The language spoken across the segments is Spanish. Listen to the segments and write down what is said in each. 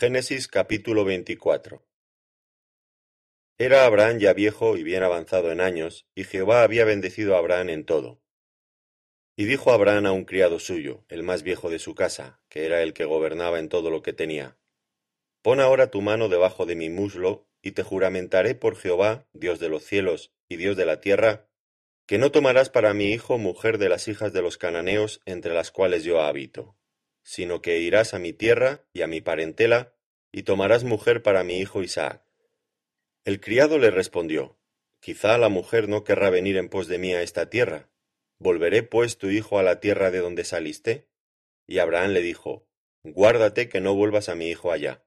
Génesis capítulo 24 Era Abraham ya viejo y bien avanzado en años, y Jehová había bendecido a Abraham en todo. Y dijo Abraham a un criado suyo, el más viejo de su casa, que era el que gobernaba en todo lo que tenía, Pon ahora tu mano debajo de mi muslo, y te juramentaré por Jehová, Dios de los cielos y Dios de la tierra, que no tomarás para mi hijo mujer de las hijas de los cananeos entre las cuales yo habito sino que irás a mi tierra y a mi parentela, y tomarás mujer para mi hijo Isaac. El criado le respondió, Quizá la mujer no querrá venir en pos de mí a esta tierra. ¿Volveré pues tu hijo a la tierra de donde saliste? Y Abraham le dijo, Guárdate que no vuelvas a mi hijo allá.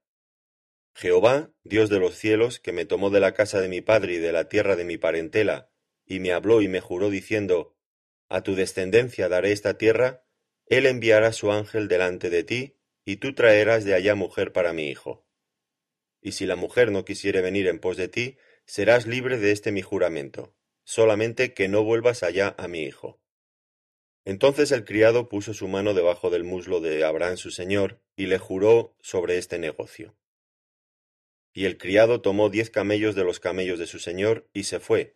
Jehová, Dios de los cielos, que me tomó de la casa de mi padre y de la tierra de mi parentela, y me habló y me juró diciendo, A tu descendencia daré esta tierra, él enviará su ángel delante de ti, y tú traerás de allá mujer para mi hijo. Y si la mujer no quisiere venir en pos de ti, serás libre de este mi juramento, solamente que no vuelvas allá a mi hijo. Entonces el criado puso su mano debajo del muslo de Abraham su señor, y le juró sobre este negocio. Y el criado tomó diez camellos de los camellos de su señor, y se fue,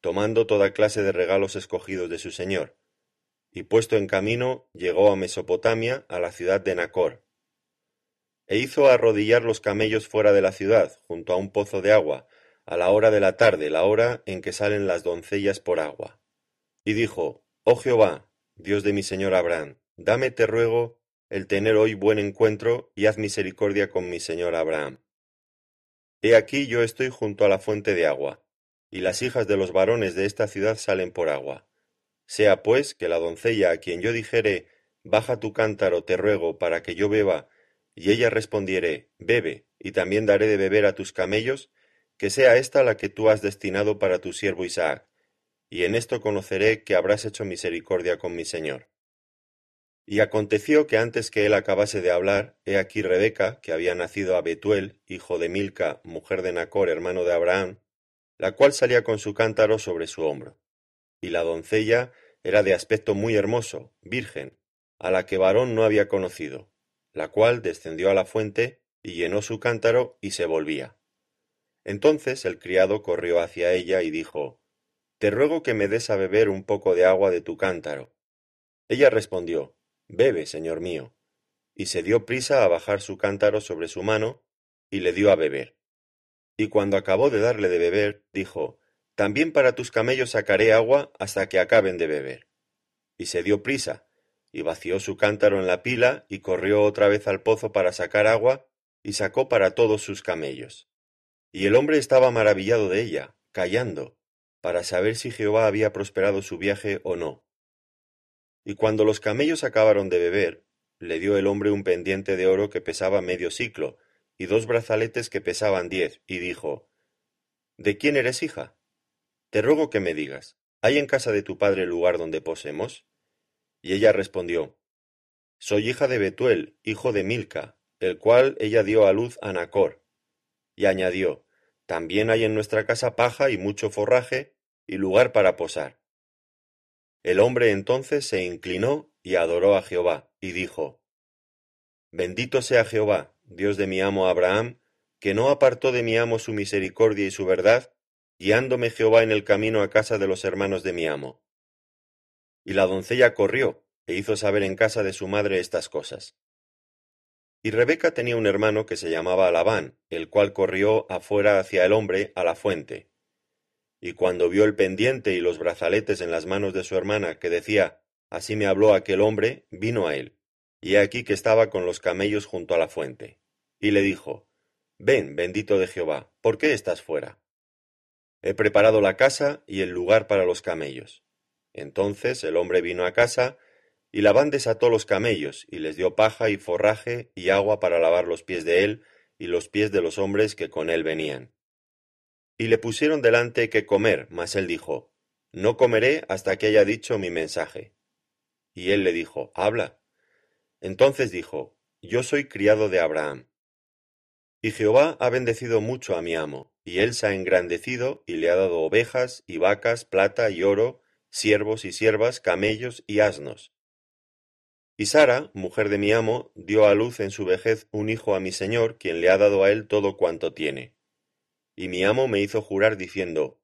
tomando toda clase de regalos escogidos de su señor, y puesto en camino llegó a Mesopotamia, a la ciudad de Nacor. E hizo arrodillar los camellos fuera de la ciudad, junto a un pozo de agua, a la hora de la tarde, la hora en que salen las doncellas por agua. Y dijo, Oh Jehová, Dios de mi señor Abraham, dame, te ruego, el tener hoy buen encuentro, y haz misericordia con mi señor Abraham. He aquí yo estoy junto a la fuente de agua, y las hijas de los varones de esta ciudad salen por agua sea pues que la doncella a quien yo dijere Baja tu cántaro, te ruego, para que yo beba, y ella respondiere Bebe, y también daré de beber a tus camellos, que sea esta la que tú has destinado para tu siervo Isaac, y en esto conoceré que habrás hecho misericordia con mi señor. Y aconteció que antes que él acabase de hablar, he aquí Rebeca, que había nacido a Betuel, hijo de Milca, mujer de Nacor, hermano de Abraham, la cual salía con su cántaro sobre su hombro y la doncella era de aspecto muy hermoso, virgen, a la que varón no había conocido, la cual descendió a la fuente y llenó su cántaro y se volvía. Entonces el criado corrió hacia ella y dijo, Te ruego que me des a beber un poco de agua de tu cántaro. Ella respondió, Bebe, señor mío, y se dio prisa a bajar su cántaro sobre su mano, y le dio a beber. Y cuando acabó de darle de beber, dijo, también para tus camellos sacaré agua hasta que acaben de beber. Y se dio prisa, y vació su cántaro en la pila, y corrió otra vez al pozo para sacar agua, y sacó para todos sus camellos. Y el hombre estaba maravillado de ella, callando, para saber si Jehová había prosperado su viaje o no. Y cuando los camellos acabaron de beber, le dio el hombre un pendiente de oro que pesaba medio ciclo, y dos brazaletes que pesaban diez, y dijo, ¿De quién eres hija? Te ruego que me digas, ¿hay en casa de tu padre lugar donde posemos? Y ella respondió, Soy hija de Betuel, hijo de Milca, el cual ella dio a luz a Nacor. Y añadió, También hay en nuestra casa paja y mucho forraje, y lugar para posar. El hombre entonces se inclinó y adoró a Jehová, y dijo, Bendito sea Jehová, Dios de mi amo Abraham, que no apartó de mi amo su misericordia y su verdad, guiándome Jehová en el camino a casa de los hermanos de mi amo. Y la doncella corrió, e hizo saber en casa de su madre estas cosas. Y Rebeca tenía un hermano que se llamaba Labán, el cual corrió afuera hacia el hombre a la fuente. Y cuando vio el pendiente y los brazaletes en las manos de su hermana, que decía, Así me habló aquel hombre, vino a él, y aquí que estaba con los camellos junto a la fuente. Y le dijo, Ven, bendito de Jehová, ¿por qué estás fuera? He preparado la casa y el lugar para los camellos. Entonces el hombre vino a casa, y Labán desató los camellos, y les dio paja y forraje y agua para lavar los pies de él y los pies de los hombres que con él venían. Y le pusieron delante que comer, mas él dijo, No comeré hasta que haya dicho mi mensaje. Y él le dijo, Habla. Entonces dijo, Yo soy criado de Abraham. Y Jehová ha bendecido mucho a mi amo, y él se ha engrandecido, y le ha dado ovejas, y vacas, plata y oro, siervos y siervas, camellos y asnos. Y Sara, mujer de mi amo, dio a luz en su vejez un hijo a mi señor, quien le ha dado a él todo cuanto tiene. Y mi amo me hizo jurar diciendo,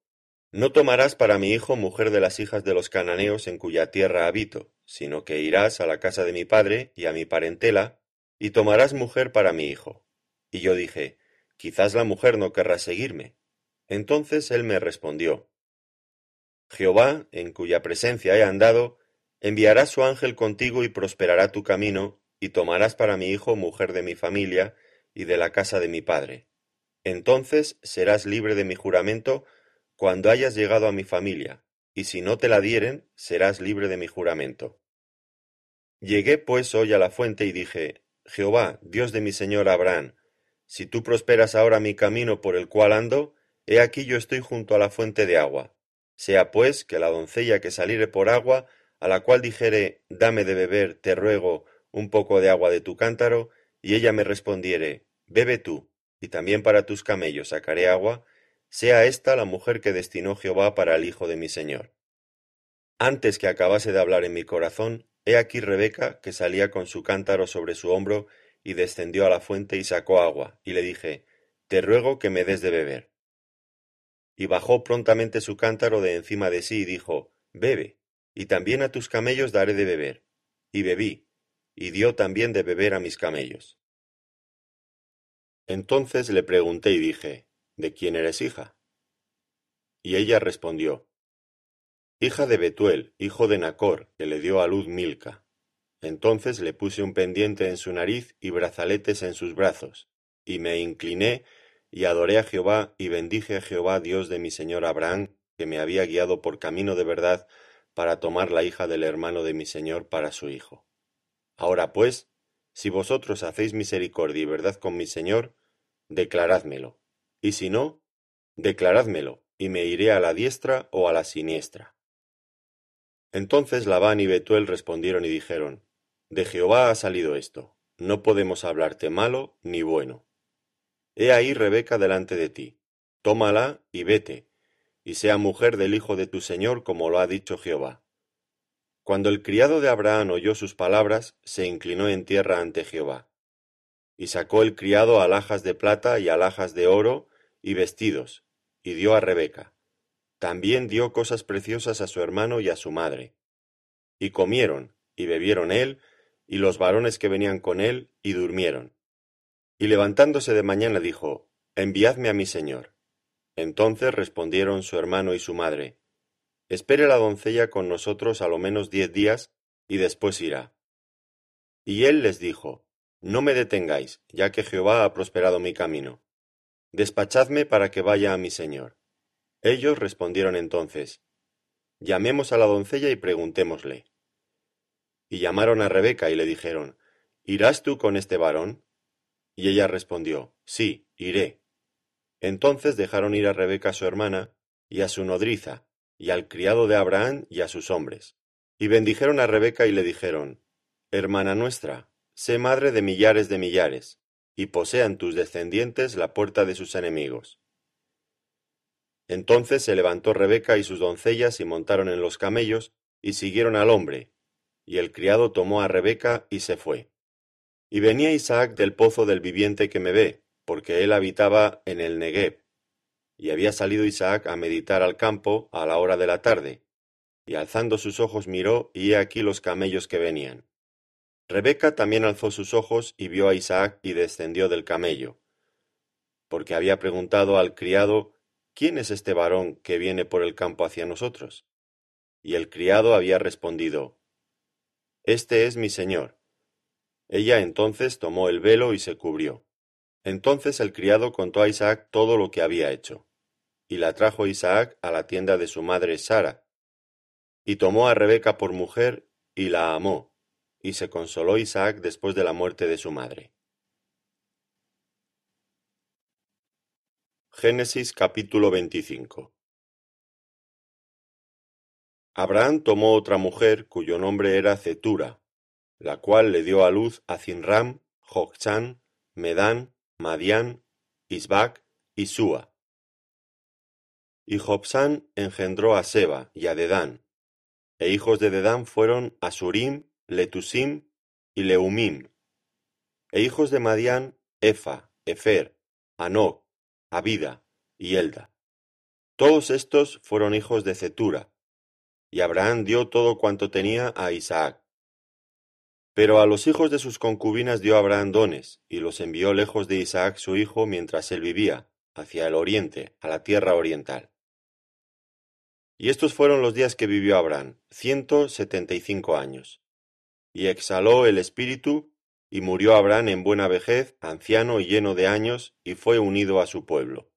No tomarás para mi hijo mujer de las hijas de los cananeos en cuya tierra habito, sino que irás a la casa de mi padre y a mi parentela, y tomarás mujer para mi hijo. Y yo dije, Quizás la mujer no querrá seguirme. Entonces él me respondió, Jehová, en cuya presencia he andado, enviará su ángel contigo y prosperará tu camino, y tomarás para mi hijo mujer de mi familia y de la casa de mi padre. Entonces serás libre de mi juramento cuando hayas llegado a mi familia, y si no te la dieren, serás libre de mi juramento. Llegué pues hoy a la fuente y dije, Jehová, Dios de mi señor Abraham, si tú prosperas ahora mi camino por el cual ando, he aquí yo estoy junto a la fuente de agua. Sea pues que la doncella que saliere por agua, a la cual dijere, dame de beber, te ruego, un poco de agua de tu cántaro, y ella me respondiere, bebe tú, y también para tus camellos sacaré agua, sea esta la mujer que destinó Jehová para el hijo de mi señor. Antes que acabase de hablar en mi corazón, he aquí Rebeca, que salía con su cántaro sobre su hombro, y descendió a la fuente y sacó agua, y le dije, Te ruego que me des de beber. Y bajó prontamente su cántaro de encima de sí y dijo, Bebe, y también a tus camellos daré de beber. Y bebí, y dio también de beber a mis camellos. Entonces le pregunté y dije, ¿De quién eres hija? Y ella respondió, Hija de Betuel, hijo de Nacor, que le dio a luz Milca. Entonces le puse un pendiente en su nariz y brazaletes en sus brazos, y me incliné y adoré a Jehová y bendije a Jehová Dios de mi señor Abraham, que me había guiado por camino de verdad para tomar la hija del hermano de mi señor para su hijo. Ahora pues, si vosotros hacéis misericordia y verdad con mi señor, declarádmelo, y si no, declarádmelo, y me iré a la diestra o a la siniestra. Entonces Labán y Betuel respondieron y dijeron, De Jehová ha salido esto, no podemos hablarte malo ni bueno. He ahí Rebeca delante de ti, tómala y vete, y sea mujer del hijo de tu señor como lo ha dicho Jehová. Cuando el criado de Abraham oyó sus palabras, se inclinó en tierra ante Jehová. Y sacó el criado alhajas de plata y alhajas de oro y vestidos, y dio a Rebeca. También dio cosas preciosas a su hermano y a su madre. Y comieron, y bebieron él, y los varones que venían con él, y durmieron. Y levantándose de mañana dijo, Enviadme a mi señor. Entonces respondieron su hermano y su madre, Espere la doncella con nosotros a lo menos diez días, y después irá. Y él les dijo, No me detengáis, ya que Jehová ha prosperado mi camino. Despachadme para que vaya a mi señor. Ellos respondieron entonces, Llamemos a la doncella y preguntémosle. Y llamaron a Rebeca y le dijeron, ¿Irás tú con este varón? Y ella respondió, Sí, iré. Entonces dejaron ir a Rebeca su hermana, y a su nodriza, y al criado de Abraham y a sus hombres. Y bendijeron a Rebeca y le dijeron, Hermana nuestra, sé madre de millares de millares, y posean tus descendientes la puerta de sus enemigos. Entonces se levantó Rebeca y sus doncellas y montaron en los camellos, y siguieron al hombre, y el criado tomó a Rebeca y se fue. Y venía Isaac del pozo del viviente que me ve, porque él habitaba en el Negev. Y había salido Isaac a meditar al campo a la hora de la tarde. Y alzando sus ojos miró, y he aquí los camellos que venían. Rebeca también alzó sus ojos y vio a Isaac y descendió del camello. Porque había preguntado al criado, ¿quién es este varón que viene por el campo hacia nosotros? Y el criado había respondido, Este es mi señor. Ella entonces tomó el velo y se cubrió. Entonces el criado contó a Isaac todo lo que había hecho. Y la trajo Isaac a la tienda de su madre Sara. Y tomó a Rebeca por mujer y la amó. Y se consoló Isaac después de la muerte de su madre. Génesis capítulo 25 Abraham tomó otra mujer cuyo nombre era Cetura, la cual le dio a luz a Zinram, Jochán, Medán, Madián, Isbac y Sua. Y Jobsán engendró a Seba y a Dedán, e hijos de Dedán fueron Asurim, Letusim y Leumim. E hijos de Madián, Efa, Efer, Anoc, Abida y Elda. Todos estos fueron hijos de Cetura, y Abraham dio todo cuanto tenía a Isaac. Pero a los hijos de sus concubinas dio Abraham dones, y los envió lejos de Isaac su hijo mientras él vivía, hacia el oriente, a la tierra oriental. Y estos fueron los días que vivió Abraham, ciento setenta y cinco años. Y exhaló el espíritu, y murió Abraham en buena vejez, anciano y lleno de años, y fue unido a su pueblo.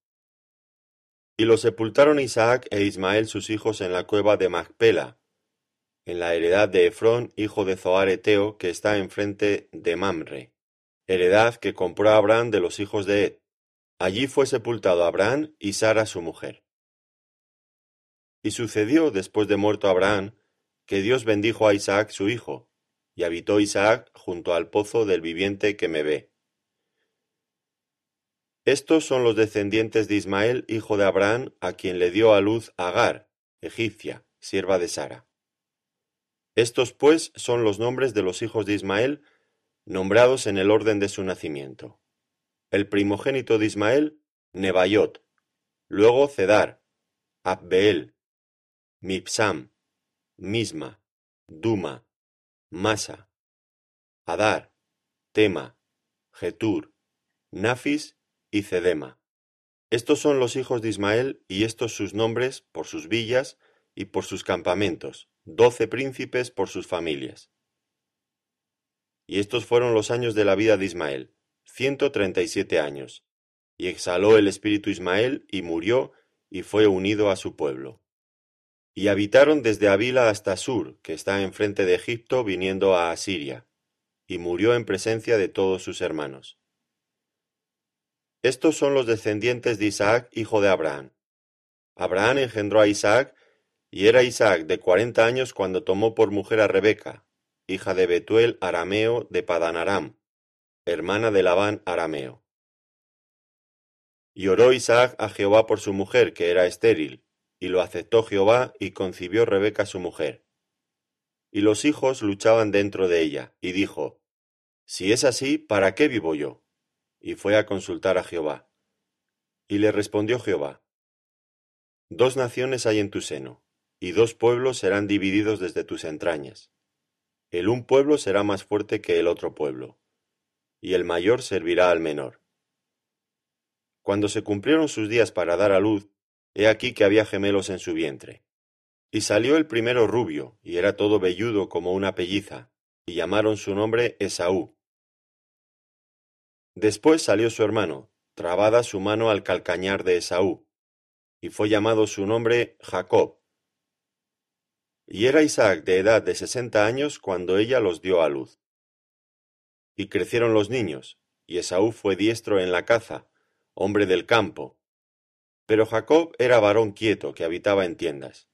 Y lo sepultaron Isaac e Ismael sus hijos en la cueva de Macpela, en la heredad de Efrón, hijo de Zoar Eteo, que está enfrente de Mamre, heredad que compró Abraham de los hijos de Ed. Allí fue sepultado Abraham y Sara su mujer. Y sucedió después de muerto Abraham, que Dios bendijo a Isaac su hijo, y habitó Isaac junto al pozo del viviente que me ve. Estos son los descendientes de Ismael, hijo de Abraham, a quien le dio a luz Agar, egipcia, sierva de Sara. Estos pues son los nombres de los hijos de Ismael, nombrados en el orden de su nacimiento. El primogénito de Ismael, Nebaiot, luego Cedar, Abbeel, Mipsam, Misma, Duma, Masa, Adar, Tema, Getur, Nafis y Cedema. Estos son los hijos de Ismael y estos sus nombres por sus villas y por sus campamentos, doce príncipes por sus familias. Y estos fueron los años de la vida de Ismael, ciento treinta y siete años. Y exhaló el espíritu Ismael y murió y fue unido a su pueblo. Y habitaron desde Avila hasta Sur, que está enfrente de Egipto, viniendo a Asiria, y murió en presencia de todos sus hermanos. Estos son los descendientes de Isaac, hijo de Abraham. Abraham engendró a Isaac, y era Isaac de cuarenta años cuando tomó por mujer a Rebeca, hija de Betuel arameo de Padanaram, hermana de Labán arameo. Y oró Isaac a Jehová por su mujer, que era estéril, y lo aceptó Jehová, y concibió Rebeca su mujer. Y los hijos luchaban dentro de ella, y dijo, Si es así, ¿para qué vivo yo? Y fue a consultar a Jehová. Y le respondió Jehová, Dos naciones hay en tu seno, y dos pueblos serán divididos desde tus entrañas. El un pueblo será más fuerte que el otro pueblo, y el mayor servirá al menor. Cuando se cumplieron sus días para dar a luz, He aquí que había gemelos en su vientre. Y salió el primero rubio, y era todo velludo como una pelliza, y llamaron su nombre Esaú. Después salió su hermano, trabada su mano al calcañar de Esaú, y fue llamado su nombre Jacob. Y era Isaac de edad de sesenta años cuando ella los dio a luz. Y crecieron los niños, y Esaú fue diestro en la caza, hombre del campo, pero Jacob era varón quieto que habitaba en tiendas.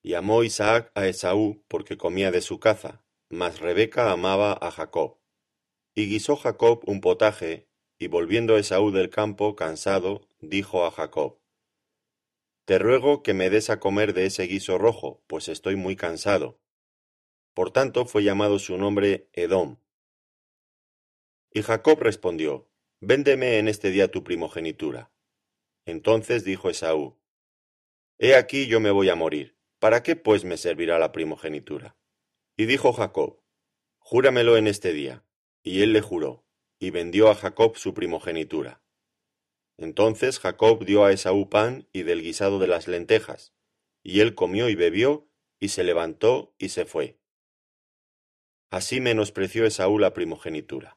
Y amó Isaac a Esaú porque comía de su caza, mas Rebeca amaba a Jacob. Y guisó Jacob un potaje, y volviendo Esaú del campo cansado, dijo a Jacob, Te ruego que me des a comer de ese guiso rojo, pues estoy muy cansado. Por tanto fue llamado su nombre Edom. Y Jacob respondió, Véndeme en este día tu primogenitura. Entonces dijo Esaú, He aquí yo me voy a morir, ¿para qué pues me servirá la primogenitura? Y dijo Jacob, Júramelo en este día. Y él le juró, y vendió a Jacob su primogenitura. Entonces Jacob dio a Esaú pan y del guisado de las lentejas, y él comió y bebió, y se levantó y se fue. Así menospreció Esaú la primogenitura.